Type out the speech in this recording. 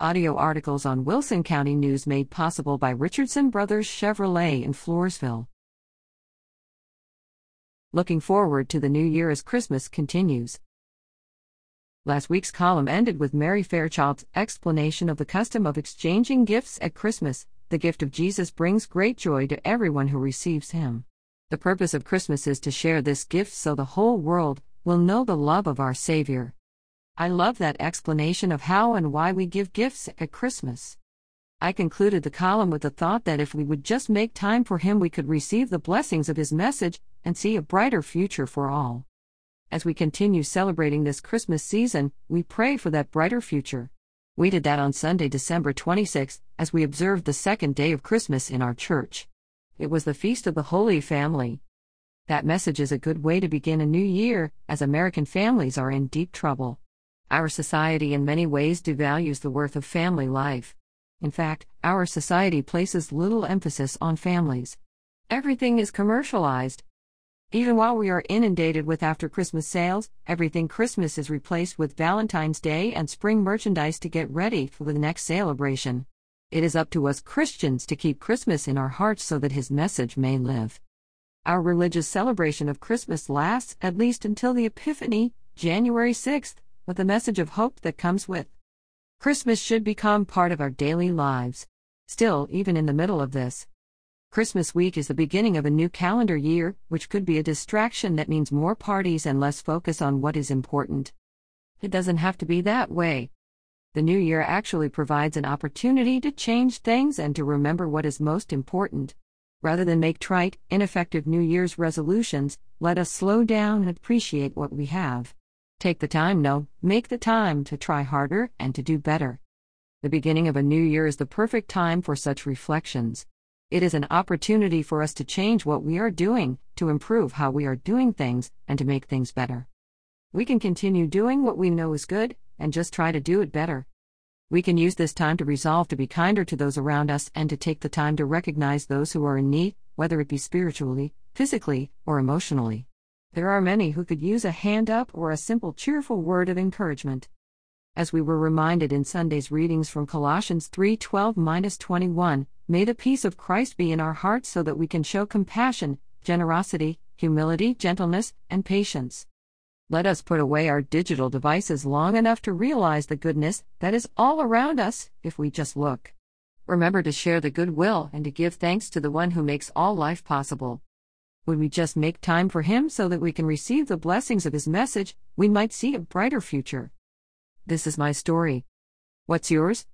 Audio articles on Wilson County News made possible by Richardson Brothers Chevrolet in Floresville. Looking forward to the new year as Christmas continues. Last week's column ended with Mary Fairchild's explanation of the custom of exchanging gifts at Christmas. The gift of Jesus brings great joy to everyone who receives him. The purpose of Christmas is to share this gift so the whole world will know the love of our Savior. I love that explanation of how and why we give gifts at Christmas. I concluded the column with the thought that if we would just make time for Him, we could receive the blessings of His message and see a brighter future for all. As we continue celebrating this Christmas season, we pray for that brighter future. We did that on Sunday, December 26, as we observed the second day of Christmas in our church. It was the Feast of the Holy Family. That message is a good way to begin a new year, as American families are in deep trouble. Our society in many ways devalues the worth of family life. In fact, our society places little emphasis on families. Everything is commercialized, even while we are inundated with after Christmas sales, everything Christmas is replaced with Valentine's Day and spring merchandise to get ready for the next celebration. It is up to us Christians to keep Christmas in our hearts so that His message may live. Our religious celebration of Christmas lasts at least until the Epiphany, January 6th, with the message of hope that comes with. Christmas should become part of our daily lives. Still, even in the middle of this, Christmas week is the beginning of a new calendar year, which could be a distraction that means more parties and less focus on what is important. It doesn't have to be that way. The new year actually provides an opportunity to change things and to remember what is most important. Rather than make trite, ineffective New Year's resolutions, let us slow down and appreciate what we have. Take the time, no, make the time to try harder and to do better. The beginning of a new year is the perfect time for such reflections. It is an opportunity for us to change what we are doing, to improve how we are doing things, and to make things better. We can continue doing what we know is good, and just try to do it better. We can use this time to resolve to be kinder to those around us and to take the time to recognize those who are in need, whether it be spiritually, physically, or emotionally. There are many who could use a hand up or a simple cheerful word of encouragement. As we were reminded in Sunday's readings from Colossians 3:12-21, May the peace of Christ be in our hearts so that we can show compassion, generosity, humility, gentleness, and patience. Let us put away our digital devices long enough to realize the goodness that is all around us if we just look. Remember to share the goodwill and to give thanks to the one who makes all life possible. When we just make time for Him so that we can receive the blessings of His message, we might see a brighter future. This is my story. What's yours?